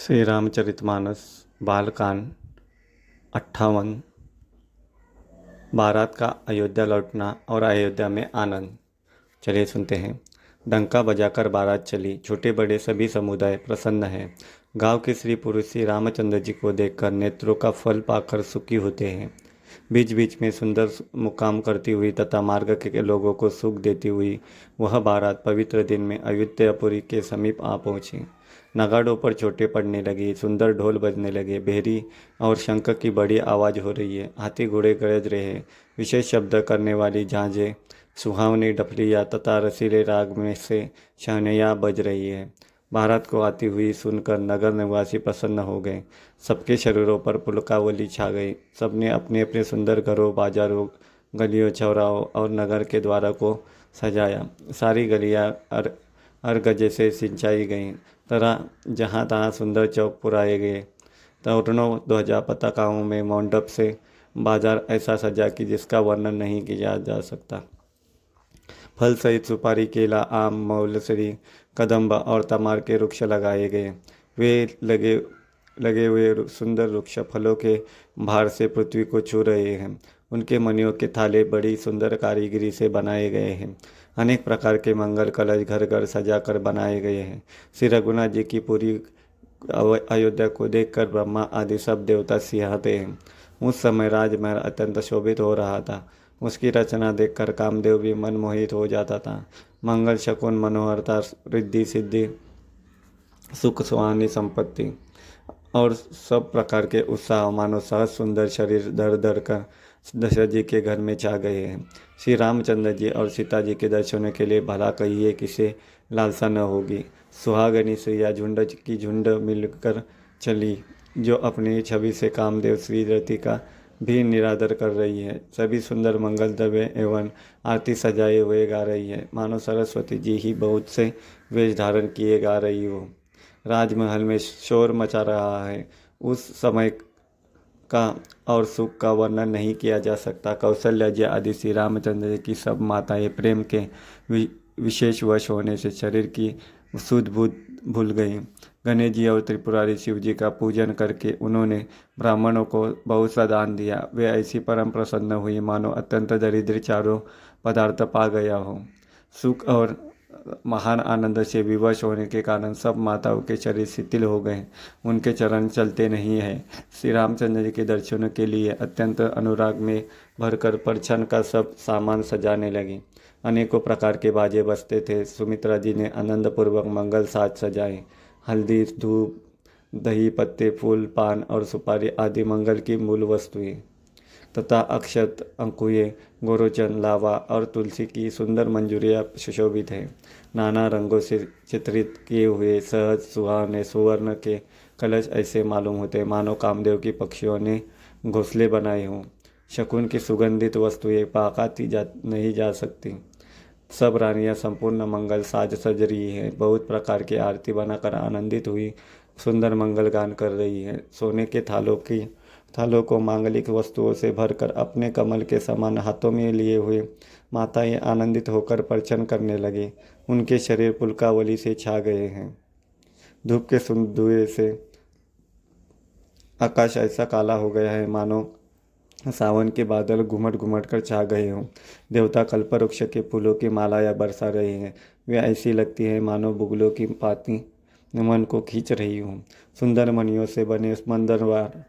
श्री रामचरितमानस बालकांड अट्ठावन, बारात का अयोध्या लौटना और अयोध्या में आनंद। चलिए सुनते हैं। डंका बजाकर बारात चली। छोटे बड़े सभी समुदाय प्रसन्न हैं। गाँव के श्री पुरुष श्री रामचंद्र जी को देखकर नेत्रों का फल पाकर सुखी होते हैं। बीच बीच में सुंदर मुकाम करती हुई तथा मार्ग के लोगों को सुख देती हुई वह बारात पवित्र दिन में अयोध्यापुरी के समीप आ पहुँची। नगाड़ों पर चोटें पड़ने लगी, सुंदर ढोल बजने लगे, बेहरी और शंख की बड़ी आवाज़ हो रही है। हाथी घोड़े गरज रहे विशेष शब्द करने वाली झांझें, सुहावनी डफलिया तथा रसीले राग में से शहनैया बज रही है। भारत को आती हुई सुनकर नगर निवासी प्रसन्न हो गए। सबके शरीरों पर पुलकावली छा गई। सबने अपने अपने सुंदर घरों, बाजारों, गलियों, चौराहों और नगर के द्वारा को सजाया। सारी गलियाँ अर हर गजे से सिंचाई गई। तरह जहाँ तहाँ सुंदर चौक पुराए गए तोरणों ध्वजा पताकाओं में मंडप से बाज़ार ऐसा सजा कि जिसका वर्णन नहीं किया जा सकता। फल सहित सुपारी, केला, आम मौलसरी कदम्ब और तमार के वृक्ष लगाए गए। वे लगे लगे हुए सुंदर वृक्ष फलों के भार से पृथ्वी को छू रहे हैं। उनके मनियों के थाले बड़ी सुंदर कारीगरी से बनाए गए हैं। अनेक प्रकार के मंगल कलश घर घर सजा कर बनाए गए हैं। श्री रघुनाथ जी की पूरी अयोध्या को देखकर ब्रह्मा आदि सब देवता सिहाते हैं। उस समय राजमहल अत्यंत शोभित हो रहा था। उसकी रचना देखकर कामदेव भी मन मोहित हो जाता था। मंगल, शकुन, मनोहरता, रिद्धि, सिद्धि, सुख, सुहानी, संपत्ति और सब प्रकार के उत्साह मानो सहज, सुंदर शरीर दर धर कर दशरथ जी के घर में जा गए हैं। श्री रामचंद्र जी और सीता जी के दर्शनों के लिए भला कहिए किसे लालसा न होगी। सुहागनी श्रिया झुंड की झुंड मिलकर चली, जो अपनी छवि से कामदेव श्री रति का भी निरादर कर रही है। सभी सुंदर मंगल द्रव्य एवं आरती सजाए हुए गा रही है। मानो सरस्वती जी ही बहुत से वेश धारण किए गा रही हो। राजमहल में शोर मचा रहा है। उस समय का और सुख का वर्णन नहीं किया जा सकता। कौशल्या जी आदि श्री रामचंद्र जी की सब माताएँ प्रेम के विशेष वश होने से शरीर की शुद्ध भूल गई। गणेश जी और त्रिपुरारी शिव जी का पूजन करके उन्होंने ब्राह्मणों को बहुत सा दान दिया। वे ऐसी परम प्रसन्न हुई, मानो अत्यंत दरिद्र चारों पदार्थ पा गया हो। सुख और महान आनंद से विवश होने के कारण सब माताओं के शरीर शिथिल हो गए। उनके चरण चलते नहीं है। श्री रामचंद्र जी के दर्शनों के लिए अत्यंत अनुराग में भरकर परछन का सब सामान सजाने लगे। अनेकों प्रकार के बाजे बजते थे। सुमित्रा जी ने आनंदपूर्वक मंगल साज सजाए। हल्दी, धूप, दही पत्ते, फूल, पान और सुपारी आदि मंगल की मूल वस्तुएँ तथा अक्षत अंकुए गोरोचन, लावा और तुलसी की सुंदर मंजूरियाँ सुशोभित हैं। नाना रंगों से चित्रित किए हुए सहज सुहावने सुवर्ण के कलश ऐसे मालूम होते हैं। मानो कामदेव की पक्षियों ने घोंसले बनाए हों। शकुन की सुगंधित वस्तुएँ पाकाती जा, नहीं जा सकती। सब रानियाँ संपूर्ण मंगल साज सज रही हैं। बहुत प्रकार की आरती बनाकर आनंदित हुई। सुंदर मंगल गान कर रही हैं। सोने के थालों की थालों को मांगलिक वस्तुओं से भरकर अपने कमल के समान हाथों में लिए हुए माताएँ आनंदित होकर परचन करने लगे। उनके शरीर पुलकावली से छा गए हैं। धूप के सुंदुए से आकाश ऐसा काला हो गया है, मानो सावन के बादल घुमट घुमट कर छा गए हों। देवता कल्पवृक्ष के फूलों की मालाया बरसा रहे हैं। वे ऐसी लगती है मानो बुगलों की पाती मन को खींच रही हूँ। सुंदर मनियों से बने मंदरवार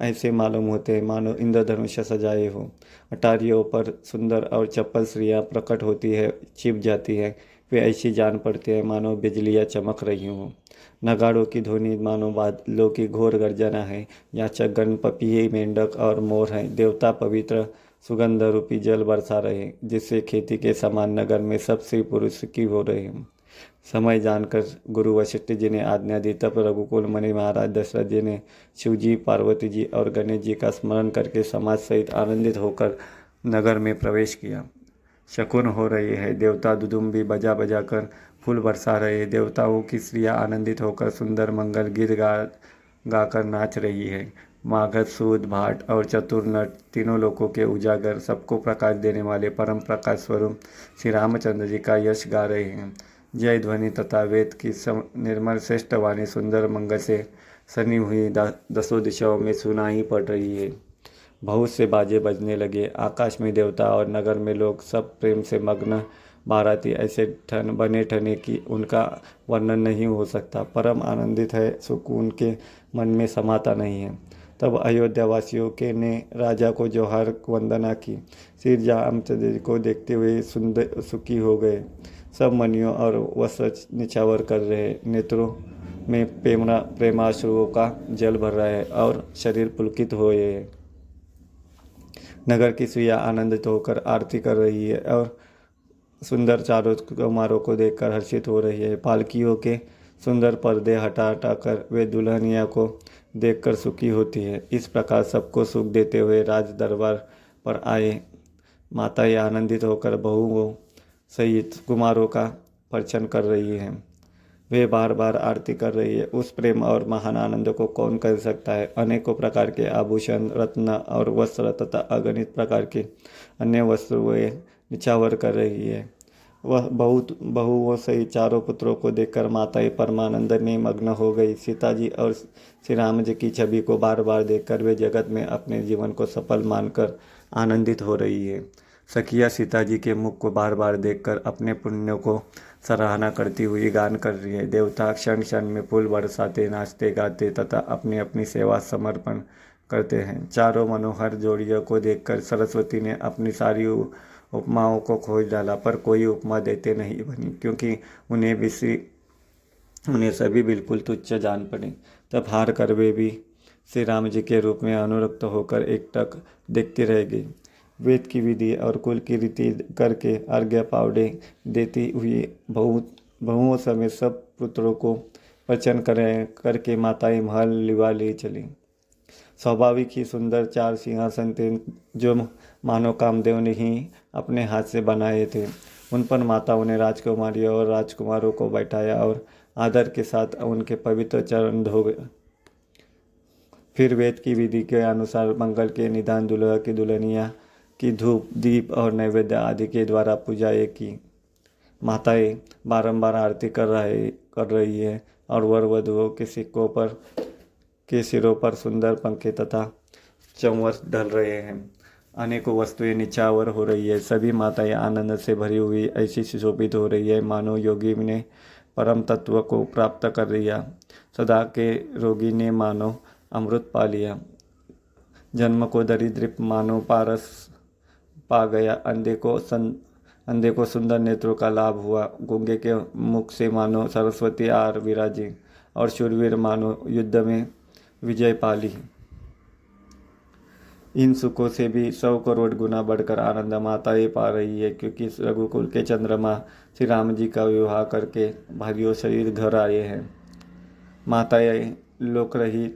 ऐसे मालूम होते, मानो इंद्रधनुष सजाए हो। अटारियों पर सुंदर और चप्पल श्रिया प्रकट होती है, छिप जाती है। वे ऐसी जान पड़ती है, मानो बिजलियाँ चमक रही हों। नगाड़ों की ध्वनि, मानो बादलों की घोर गर्जना है। याचक गण पपी मेंढक और मोर हैं। देवता पवित्र सुगंध रूपी जल बरसा रहे जिससे खेती के समान नगर में सबसे पुरुष की हो रहे हैं। समय जानकर गुरु वशिष्ठ जी ने आज्ञा दी। तब रघुकुल मणि महाराज दशरथ जी ने शिव जी पार्वती जी और गणेश जी का स्मरण करके समाज सहित आनंदित होकर नगर में प्रवेश किया। शकुन हो रही है। देवता दुदुम्बी बजा बजा कर फूल बरसा रहे देवताओं की स्त्रियाँ आनंदित होकर सुंदर मंगल गीत गा, गाकर नाच रही है। माघत सूद, भाट और चतुर नट तीनों लोगों के उजागर सबको प्रकाश देने वाले परम प्रकाश स्वरूप श्री रामचंद्र जी का यश गा रहे हैं। जय ध्वनि तथा वेद की निर्मल श्रेष्ठ वाणी सुंदर मंगल से सनी हुई दसों दिशाओं में सुनाई पड़ रही है। बहुत से बाजे बजने लगे। आकाश में देवता और नगर में लोग सब प्रेम से मग्न बाराती ऐसे ठन बने ठने कि उनका वर्णन नहीं हो सकता। परम आनंदित है, सुकून के मन में समाता नहीं है। तब अयोध्या वासियों के ने राजा को जोहार वंदना की। सिर रामचंद्र को देखते हुए सुंदर सुखी हो गए। सब मनियों और वस्त्र निछावर कर रहे नेत्रों में प्रेमरा प्रेमाश्रुओं का जल भर रहा है और शरीर पुलकित हो है। नगर की सुया आनंदित होकर आरती कर रही है और सुंदर चारों कुमारों को देखकर हर्षित हो रही है। पालकियों के सुंदर पर्दे हटा हटा कर वे दुल्हनिया को देखकर सुखी होती है। इस प्रकार सबको सुख देते हुए राज दरबार पर आए। माताएँ आनंदित होकर बहुओं सहित कुमारों का पर्चन कर रही है। वे बार बार आरती कर रही है। उस प्रेम और महान आनंद को कौन कर सकता है? अनेकों प्रकार के आभूषण, रत्न और वस्त्र तथा अगणित प्रकार के अन्य वस्तुएँ निछावर कर रही है। वह बहुत, बहुओं सही चारों पुत्रों को देखकर माता परमानंद में मग्न हो गई। सीता जी और श्री राम जी की छवि को बार बार देखकर वे जगत में अपने जीवन को सफल मानकर आनंदित हो रही है। सखिया सीता जी के मुख को बार बार देखकर अपने पुण्यों को सराहना करती हुई गान कर रही है। देवता क्षण क्षण में फूल बरसाते, नाचते, गाते तथा अपनी अपनी सेवा समर्पण करते हैं। चारों मनोहर जोड़ियों को देखकर सरस्वती ने अपनी सारी उपमाओं को खोज डाला, पर कोई उपमा देते नहीं बनी, क्योंकि उन्हें भी उन्हें सभी बिल्कुल तुच्छ जान पड़े। तब हार कर वे भी श्री राम जी के रूप में अनुरक्त होकर एक टक देखती रह गई। वेद की विधि और कुल की रीति करके अर्घ्य पावडे देती हुई बहुत बहुओं समय सब पुत्रों को वचन करें करके माताएँ महल लिवा ले चली। स्वाभाविक ही सुंदर चार सिंहासन थे, जो मानो कामदेव ने ही अपने हाथ से बनाए थे। उन पर माताओं ने राजकुमारी और राजकुमारों को बैठाया और आदर के साथ उनके पवित्र चरण धो गए फिर वेद की विधि के अनुसार मंगल के निदान दुल्हा की दुल्हनिया की धूप, दीप और नैवेद्य आदि के द्वारा पूजाएँ की माताएँ बारंबार आरती कर रहे, कर रही है और वर वधुओं के सिक्कों पर, के सिरों पर सुंदर पंखे तथा चंवर ढल रहे हैं। अनेकों वस्तुएँ निचावर हो रही है। सभी माताएँ आनंद से भरी हुई, ऐसी सुशोभित हो रही है। मानो योगी ने परम तत्व को प्राप्त कर लिया। सदा के रोगी ने मानो अमृत पा लिया। जन्म को दरिद्र मानो पारस पा गया। अंधे को सन, अंधे को सुंदर नेत्रों का लाभ हुआ। गूँगे के मुख से मानो सरस्वती आर विराजी और शूरवीर मानो युद्ध में विजय पाली। इन सुखों से भी सौ करोड़ गुना बढ़कर आनंद माता ही पा रही है, क्योंकि रघुकुल के चंद्रमा श्री राम जी का विवाह करके भाग्यो शरीर घर आए हैं। माताएँ लोक रही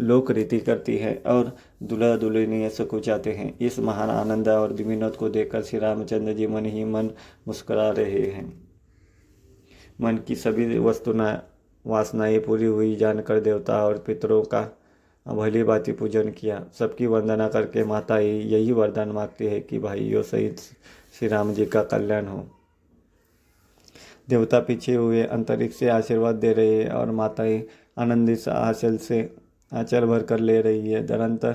लोक रीति करती है और दुल्हा दुल्हनिया सुख जाते हैं। इस महान आनंद और विनोद को देखकर श्री रामचंद्र जी मन ही मन मुस्कुरा रहे हैं। मन की सभी वस्तुना, वासनाएँ पूरी हुई जानकर देवता और पितरों का भली बाती पूजन किया। सबकी वंदना करके माता ही यही वरदान मांगती है कि भाइयों सहित श्री राम जी का कल्याण हो। देवता पीछे हुए अंतरिक्ष से आशीर्वाद दे रहे हैं और माताएँ आनंदित हासिल से आंचल भर कर ले रही है। तदंतर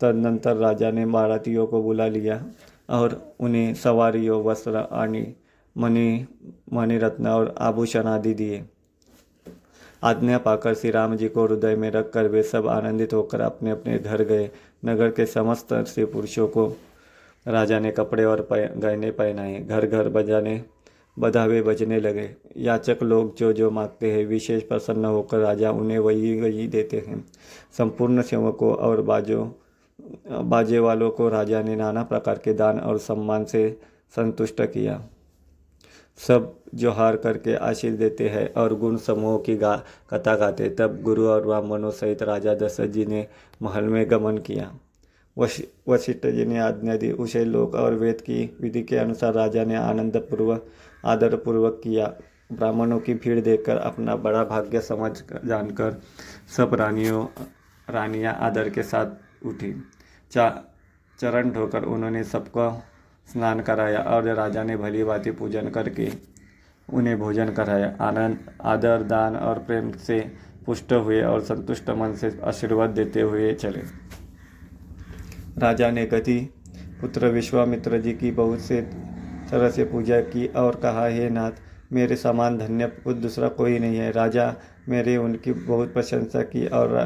तदनंतर राजा ने बारातियों को बुला लिया और उन्हें सवारियों, वस्त्र आनी मणि, मणिरत्न और आभूषण आदि दिए। आज्ञा पाकर श्री राम जी को हृदय में रखकर वे सब आनंदित होकर अपने अपने घर गए। नगर के समस्त से पुरुषों को राजा ने कपड़े और गहने पहनाए। घर घर बजाने बधावे बजने लगे। याचक लोग जो जो मांगते हैं, विशेष प्रसन्न होकर राजा उन्हें वही वही देते हैं। संपूर्ण सेवकों और बाजों, बाजे वालों को राजा ने नाना प्रकार के दान और सम्मान से संतुष्ट किया। सब जोहार करके आशीष देते हैं और गुण समूह की गा, कथा गाते तब गुरु और ब्राह्मणों सहित राजा दशरथ जी ने महल में गमन किया। वशिष्ठ जी ने आज्ञा दी। उसे लोक और वेद की विधि के अनुसार राजा ने आनंद पूर्वक आदर पूर्वक किया। ब्राह्मणों की भीड़ देखकर अपना बड़ा भाग्य समझ जानकर सब रानियों, रानियाँ आदर के साथ उठी। चा, चरण ढोकर उन्होंने सबको स्नान कराया और राजा ने भली भांति पूजन करके उन्हें भोजन कराया। आनंद, आदर, दान और प्रेम से पुष्ट हुए और संतुष्ट मन से आशीर्वाद देते हुए चले। राजा ने गति पुत्र विश्वामित्र जी की बहुत से तरह से पूजा की और कहा हे नाथ मेरे समान धन्य दूसरा कोई नहीं है। राजा मेरे उनकी बहुत प्रशंसा की और रा,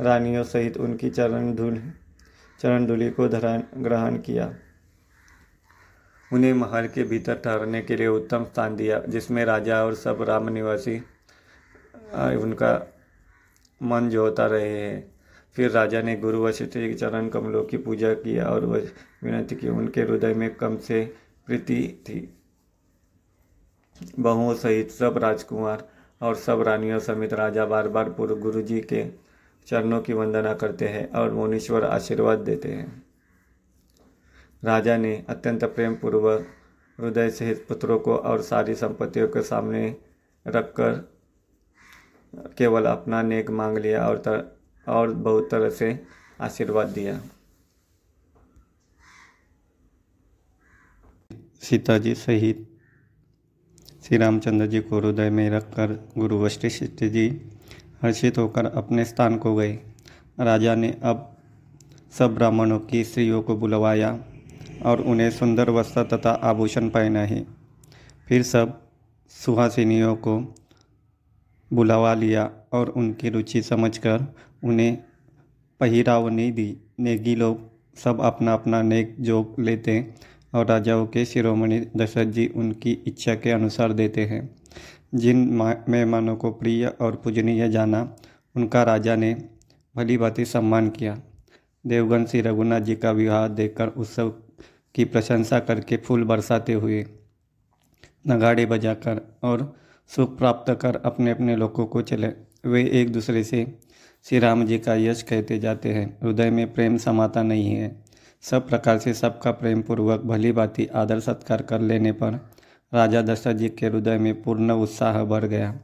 रानियों सहित उनकी चरण धूल चरण धूलि को धरान ग्रहण किया। उन्हें महल के भीतर ठहरने के लिए उत्तम स्थान दिया जिसमें राजा और सब राम निवासी उनका मन जोता रहे हैं। फिर राजा ने गुरु वशिष्ठ के चरण कमलों की पूजा किया और विनती की, उनके हृदय में कम से प्रीति थी। बहुओं सहित सब राजकुमार और सब रानियों समेत राजा बार बार पूर्व गुरु जी के चरणों की वंदना करते हैं और मुनीश्वर आशीर्वाद देते हैं। राजा ने अत्यंत प्रेम पूर्वक हृदय सहित पुत्रों को और सारी संपत्तियों के सामने रखकर केवल अपना नेक मांग लिया और और बहुत तरह से आशीर्वाद दिया। सीता जी सहित श्री रामचंद्र जी को हृदय में रखकर गुरु वशिष्ठ जी हर्षित होकर अपने स्थान को गए। राजा ने अब सब ब्राह्मणों की स्त्रियों को बुलवाया और उन्हें सुंदर वस्त्र तथा आभूषण पहनाए। फिर सब सुहासिनियों को बुलावा लिया और उनकी रुचि समझकर उन्हें पहिराव नहीं दी। नेगी लोग सब अपना अपना नेक जोग लेते हैं और राजाओं के शिरोमणि दशरथ जी उनकी इच्छा के अनुसार देते हैं। जिन मेहमानों को प्रिय और पूजनीय जाना, उनका राजा ने भली भांति सम्मान किया। देवगन श्री रघुनाथ जी का विवाह देखकर उत्सव की प्रशंसा करके फूल बरसाते हुए नगाड़े बजाकर और सुख प्राप्त कर अपने अपने लोगों को चले। वे एक दूसरे से श्री राम जी का यश कहते जाते हैं। हृदय में प्रेम समाता नहीं है। सब प्रकार से सबका प्रेम पूर्वक भली भांति आदर सत्कार कर लेने पर राजा दशरथ जी के हृदय में पूर्ण उत्साह भर गया।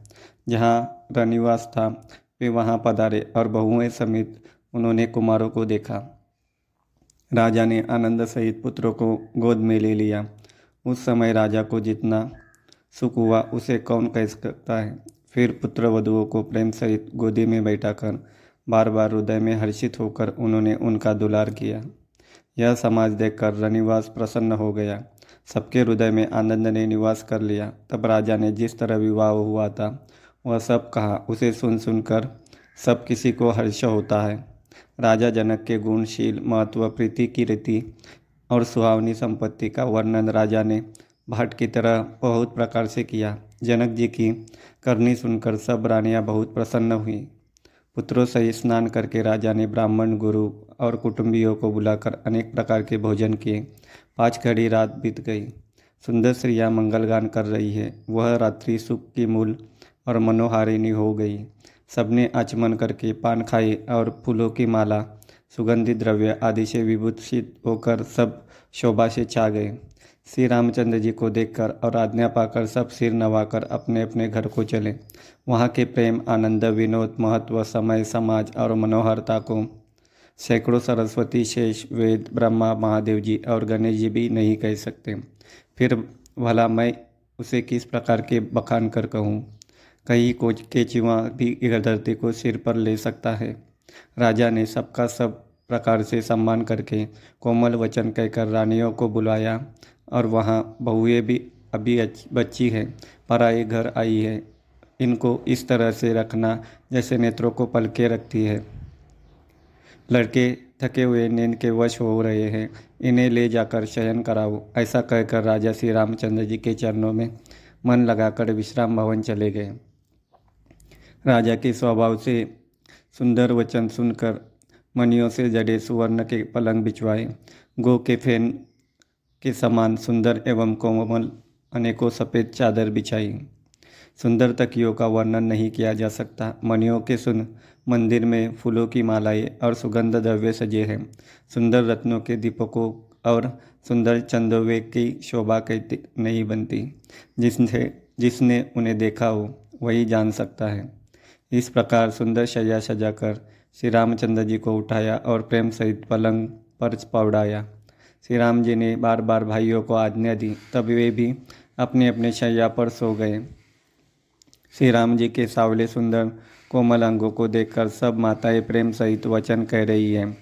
जहाँ रनिवास था, वे वहाँ पधारे और बहुएँ समेत उन्होंने कुमारों को देखा। राजा ने आनंद सहित पुत्रों को गोद में ले लिया। उस समय राजा को जितना सुख हुआ, उसे कौन कह सकता है? फिर पुत्र वधुओं को प्रेम सहित गोदी में बैठाकर बार बार हृदय में हर्षित होकर उन्होंने उनका दुलार किया। यह समाज देखकर रनिवास प्रसन्न हो गया। सबके हृदय में आनंद ने निवास कर लिया। तब राजा ने जिस तरह विवाह हुआ था, वह सब कहा, उसे सुन सुनकर सब किसी को हर्ष होता है। राजा जनक के गुणशील, महत्व, प्रीति की रीति और सुहावनी संपत्ति का वर्णन राजा ने भाट की तरह बहुत प्रकार से किया। जनक जी की करनी सुनकर सब रानियाँ बहुत प्रसन्न हुई। पुत्रों से स्नान करके राजा ने ब्राह्मण, गुरु और कुटुंबियों को बुलाकर अनेक प्रकार के भोजन किए। पाँच घड़ी रात बीत गई। सुंदर स्त्रियाँ मंगलगान कर रही है। वह रात्रि सुख की मूल और मनोहारिणी हो गई। सबने आचमन करके पान खाए और फूलों की माला, सुगंधित द्रव्य आदि से विभूषित होकर सब शोभा से छा गए। श्री रामचंद्र जी को देखकर और आज्ञा पाकर सब सिर नवाकर अपने अपने घर को चले। वहाँ के प्रेम, आनंद, विनोद, महत्व, समय, समाज और मनोहरता को सैकड़ों सरस्वती, शेष, वेद, ब्रह्मा, महादेव जी और गणेश जी भी नहीं कह सकते। फिर भला मैं उसे किस प्रकार के बखान कर कहूँ? कहीं को केचुआ भी धरती को सिर पर ले सकता है। राजा ने सबका सब प्रकार से सम्मान करके कोमल वचन कहकर रानियों को बुलाया। और वहाँ बहुएँ भी अभी बच्ची है। पराए घर आई है। इनको इस तरह से रखना जैसे नेत्रों को पलके रखती है। लड़के थके हुए नींद के वश हो रहे हैं। इन्हें ले जाकर शयन कराओ। ऐसा कहकर राजा श्री रामचंद्र जी के चरणों में मन लगाकर विश्राम भवन चले गए। राजा के स्वभाव से सुंदर वचन सुनकर मनियों से जड़े सुवर्ण के पलंग बिछवाए। गो के फ़ैन के समान सुंदर एवं कोमल अनेकों सफ़ेद चादर बिछाई। सुंदर तकियों का वर्णन नहीं किया जा सकता। मणियों के सुन मंदिर में फूलों की मालाएँ और सुगंध द्रव्य सजे हैं। सुंदर रत्नों के दीपकों और सुंदर चंदोवे की शोभा कहती नहीं बनती। जिसने जिसने उन्हें देखा हो, वही जान सकता है। इस प्रकार सुंदर शैया सजाकर श्री रामचंद्र जी को उठाया और प्रेम सहित पलंग पर पौड़ाया। श्री राम जी ने बार बार भाइयों को आज्ञा दी, तब वे भी अपने अपने शैया पर सो गए। श्री राम जी के सावले सुंदर कोमल अंगों को देखकर सब माताएँ प्रेम सहित वचन कह रही हैं,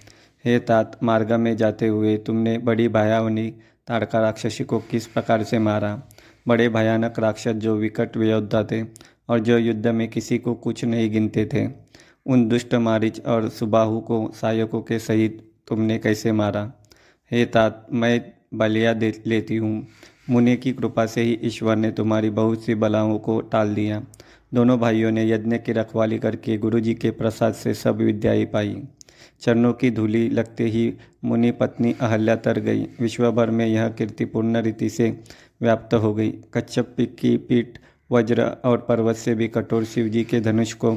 हे तात, मार्ग में जाते हुए तुमने बड़ी भयावनी ताड़का राक्षसी को किस प्रकार से मारा? बड़े भयानक राक्षस जो विकट योद्धा थे और जो युद्ध में किसी को कुछ नहीं गिनते थे। उन दुष्ट मारिच और सुबाहु को सहायकों के सहित तुमने कैसे मारा? हे तात, मैं बलिया दे, लेती हूँ। मुनि की कृपा से ही ईश्वर ने तुम्हारी बहुत सी बलाओं को टाल दिया। दोनों भाइयों ने यज्ञ की रखवाली करके गुरु जी के प्रसाद से सब विद्याएँ पाई। चरणों की धूली लगते ही मुनि पत्नी अहल्या तर गई। विश्वभर में यह कीर्ति पूर्ण रीति से व्याप्त हो गई। कच्छप की पीठ, वज्र और पर्वत से भी कठोर शिव जी के धनुष को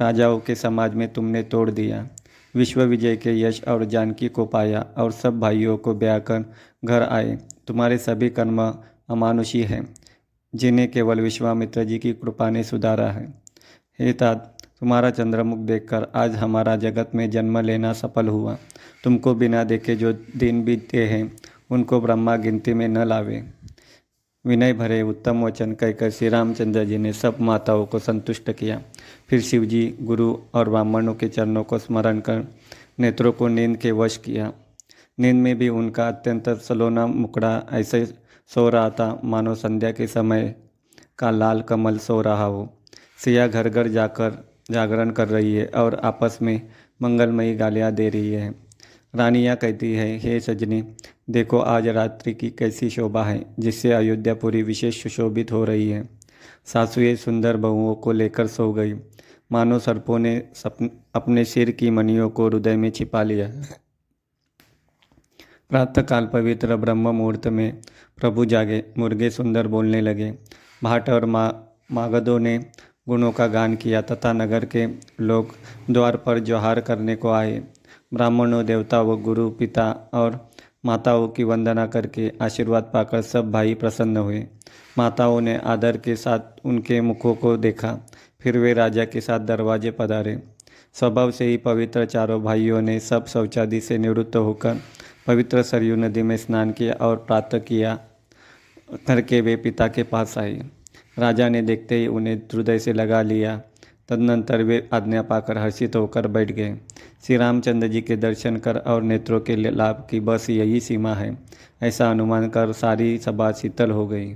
राजाओं के समाज में तुमने तोड़ दिया। विश्व विजय के यश और जानकी को पाया और सब भाइयों को ब्याह कर घर आए। तुम्हारे सभी कर्म अमानुषी हैं, जिन्हें केवल विश्वामित्र जी की कृपा ने सुधारा है। हे तात, तुम्हारा चंद्रमुख देखकर आज हमारा जगत में जन्म लेना सफल हुआ। तुमको बिना देखे जो दिन बीतते हैं, उनको ब्रह्मा गिनती में न लावे। विनय भरे उत्तम वचन कहकर श्री रामचंद्र जी ने सब माताओं को संतुष्ट किया। फिर शिव जी गुरु और ब्राह्मणों के चरणों को स्मरण कर नेत्रों को नींद के वश किया। नींद में भी उनका अत्यंत सलोना मुकड़ा ऐसे सो रहा था मानो संध्या के समय का लाल कमल सो रहा हो। सिया घर घर जाकर जागरण कर रही है और आपस में मंगलमयी गालियाँ दे रही है। रानियाँ कहती है, हे सजनी देखो, आज रात्रि की कैसी शोभा है, जिससे अयोध्या पूरी विशेष सुशोभित हो रही है। सासुए सुंदर बहुओं को लेकर सो गई। मानो सर्पों ने सपन अपने सिर की मनियों को हृदय में छिपा लिया। प्रातःकाल पवित्र ब्रह्म मुहूर्त में प्रभु जागे, मुर्गे सुंदर बोलने लगे। भाट और मा, मागधों ने गुणों का गान किया, तथा नगर के लोग द्वार पर जोहार करने को आए। ब्राह्मणों, देवता व गुरु, पिता और माताओं की वंदना करके आशीर्वाद पाकर सब भाई प्रसन्न हुए। माताओं ने आदर के साथ उनके मुखों को देखा, फिर वे राजा के साथ दरवाजे पधारे। स्वभाव से ही पवित्र चारों भाइयों ने सब शौचादि से निवृत्त होकर पवित्र सरयू नदी में स्नान किया और प्रातः किया। करके वे पिता के पास आए। राजा ने देखते ही उन्हें हृदय से लगा लिया। तदनंतर वे आज्ञा पाकर हर्षित होकर बैठ गए। श्री रामचंद्र जी के दर्शन कर और नेत्रों के लाभ की बस यही सीमा है, ऐसा अनुमान कर सारी सभा शीतल हो गई।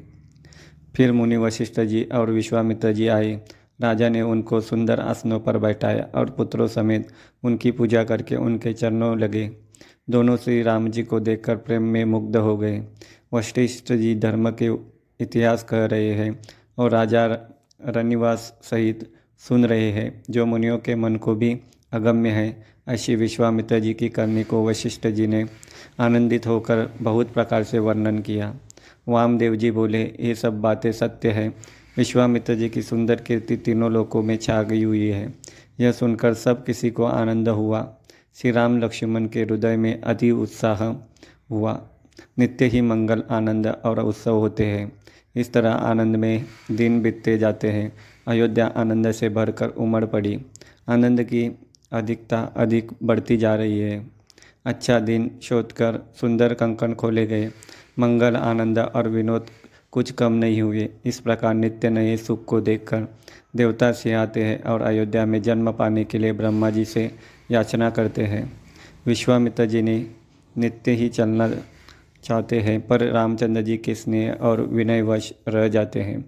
फिर मुनि वशिष्ठ जी और विश्वामित्र जी आए। राजा ने उनको सुंदर आसनों पर बैठाया और पुत्रों समेत उनकी पूजा करके उनके चरणों लगे। दोनों श्री राम जी को देखकर प्रेम में मुग्ध हो गए। वशिष्ठ जी धर्म के इतिहास कह रहे हैं और राजा रनिवास सहित सुन रहे हैं, जो मुनियों के मन को भी अगम्य है। ऐसी विश्वामित्र जी की करनी को वशिष्ठ जी ने आनंदित होकर बहुत प्रकार से वर्णन किया। वामदेव जी बोले, ये सब बातें सत्य है। विश्वामित्र जी की सुंदर कीर्ति तीनों लोकों में छा गई हुई है। यह सुनकर सब किसी को आनंद हुआ। श्री राम लक्ष्मण के हृदय में अति उत्साह हुआ। नित्य ही मंगल, आनंद और उत्सव होते हैं। इस तरह आनंद में दिन बीतते जाते हैं। अयोध्या आनंद से भरकर उमड़ पड़ी। आनंद की अधिकता अधिक बढ़ती जा रही है। अच्छा दिन शोध कर सुंदर कंकन खोले गए। मंगल, आनंद और विनोद कुछ कम नहीं हुए। इस प्रकार नित्य नए सुख को देखकर देवता से आते हैं और अयोध्या में जन्म पाने के लिए ब्रह्मा जी से याचना करते हैं। विश्वामित्र जी ने नित्य ही चलना चाहते हैं, पर रामचंद्र जी के स्नेह और विनयवश रह जाते हैं।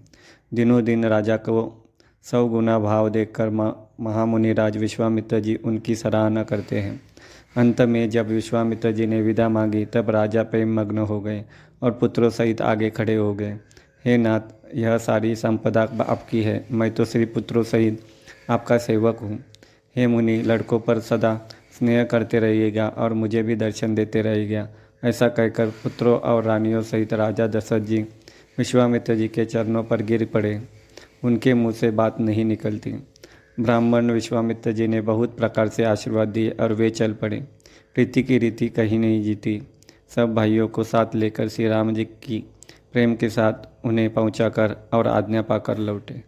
दिनों दिन राजा को सौ गुना भाव देखकर महामुनि राज विश्वामित्र जी उनकी सराहना करते हैं। अंत में जब विश्वामित्र जी ने विदा मांगी, तब राजा प्रेम मग्न हो गए और पुत्रों सहित आगे खड़े हो गए। हे नाथ, यह सारी संपदा आपकी है। मैं तो श्री पुत्रों सहित आपका सेवक हूँ। हे मुनि, लड़कों पर सदा स्नेह करते रहिएगा और मुझे भी दर्शन देते रहिएगा। ऐसा कहकर पुत्रों और रानियों सहित राजा दशरथ जी विश्वामित्र जी के चरणों पर गिर पड़े। उनके मुँह से बात नहीं निकलती। ब्राह्मण विश्वामित्र जी ने बहुत प्रकार से आशीर्वाद दिए और वे चल पड़े। रीति की रीति कहीं नहीं जीती। सब भाइयों को साथ लेकर श्री राम जी की प्रेम के साथ उन्हें पहुंचाकर और आज्ञा पाकर लौटे।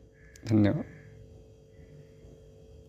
धन्यवाद।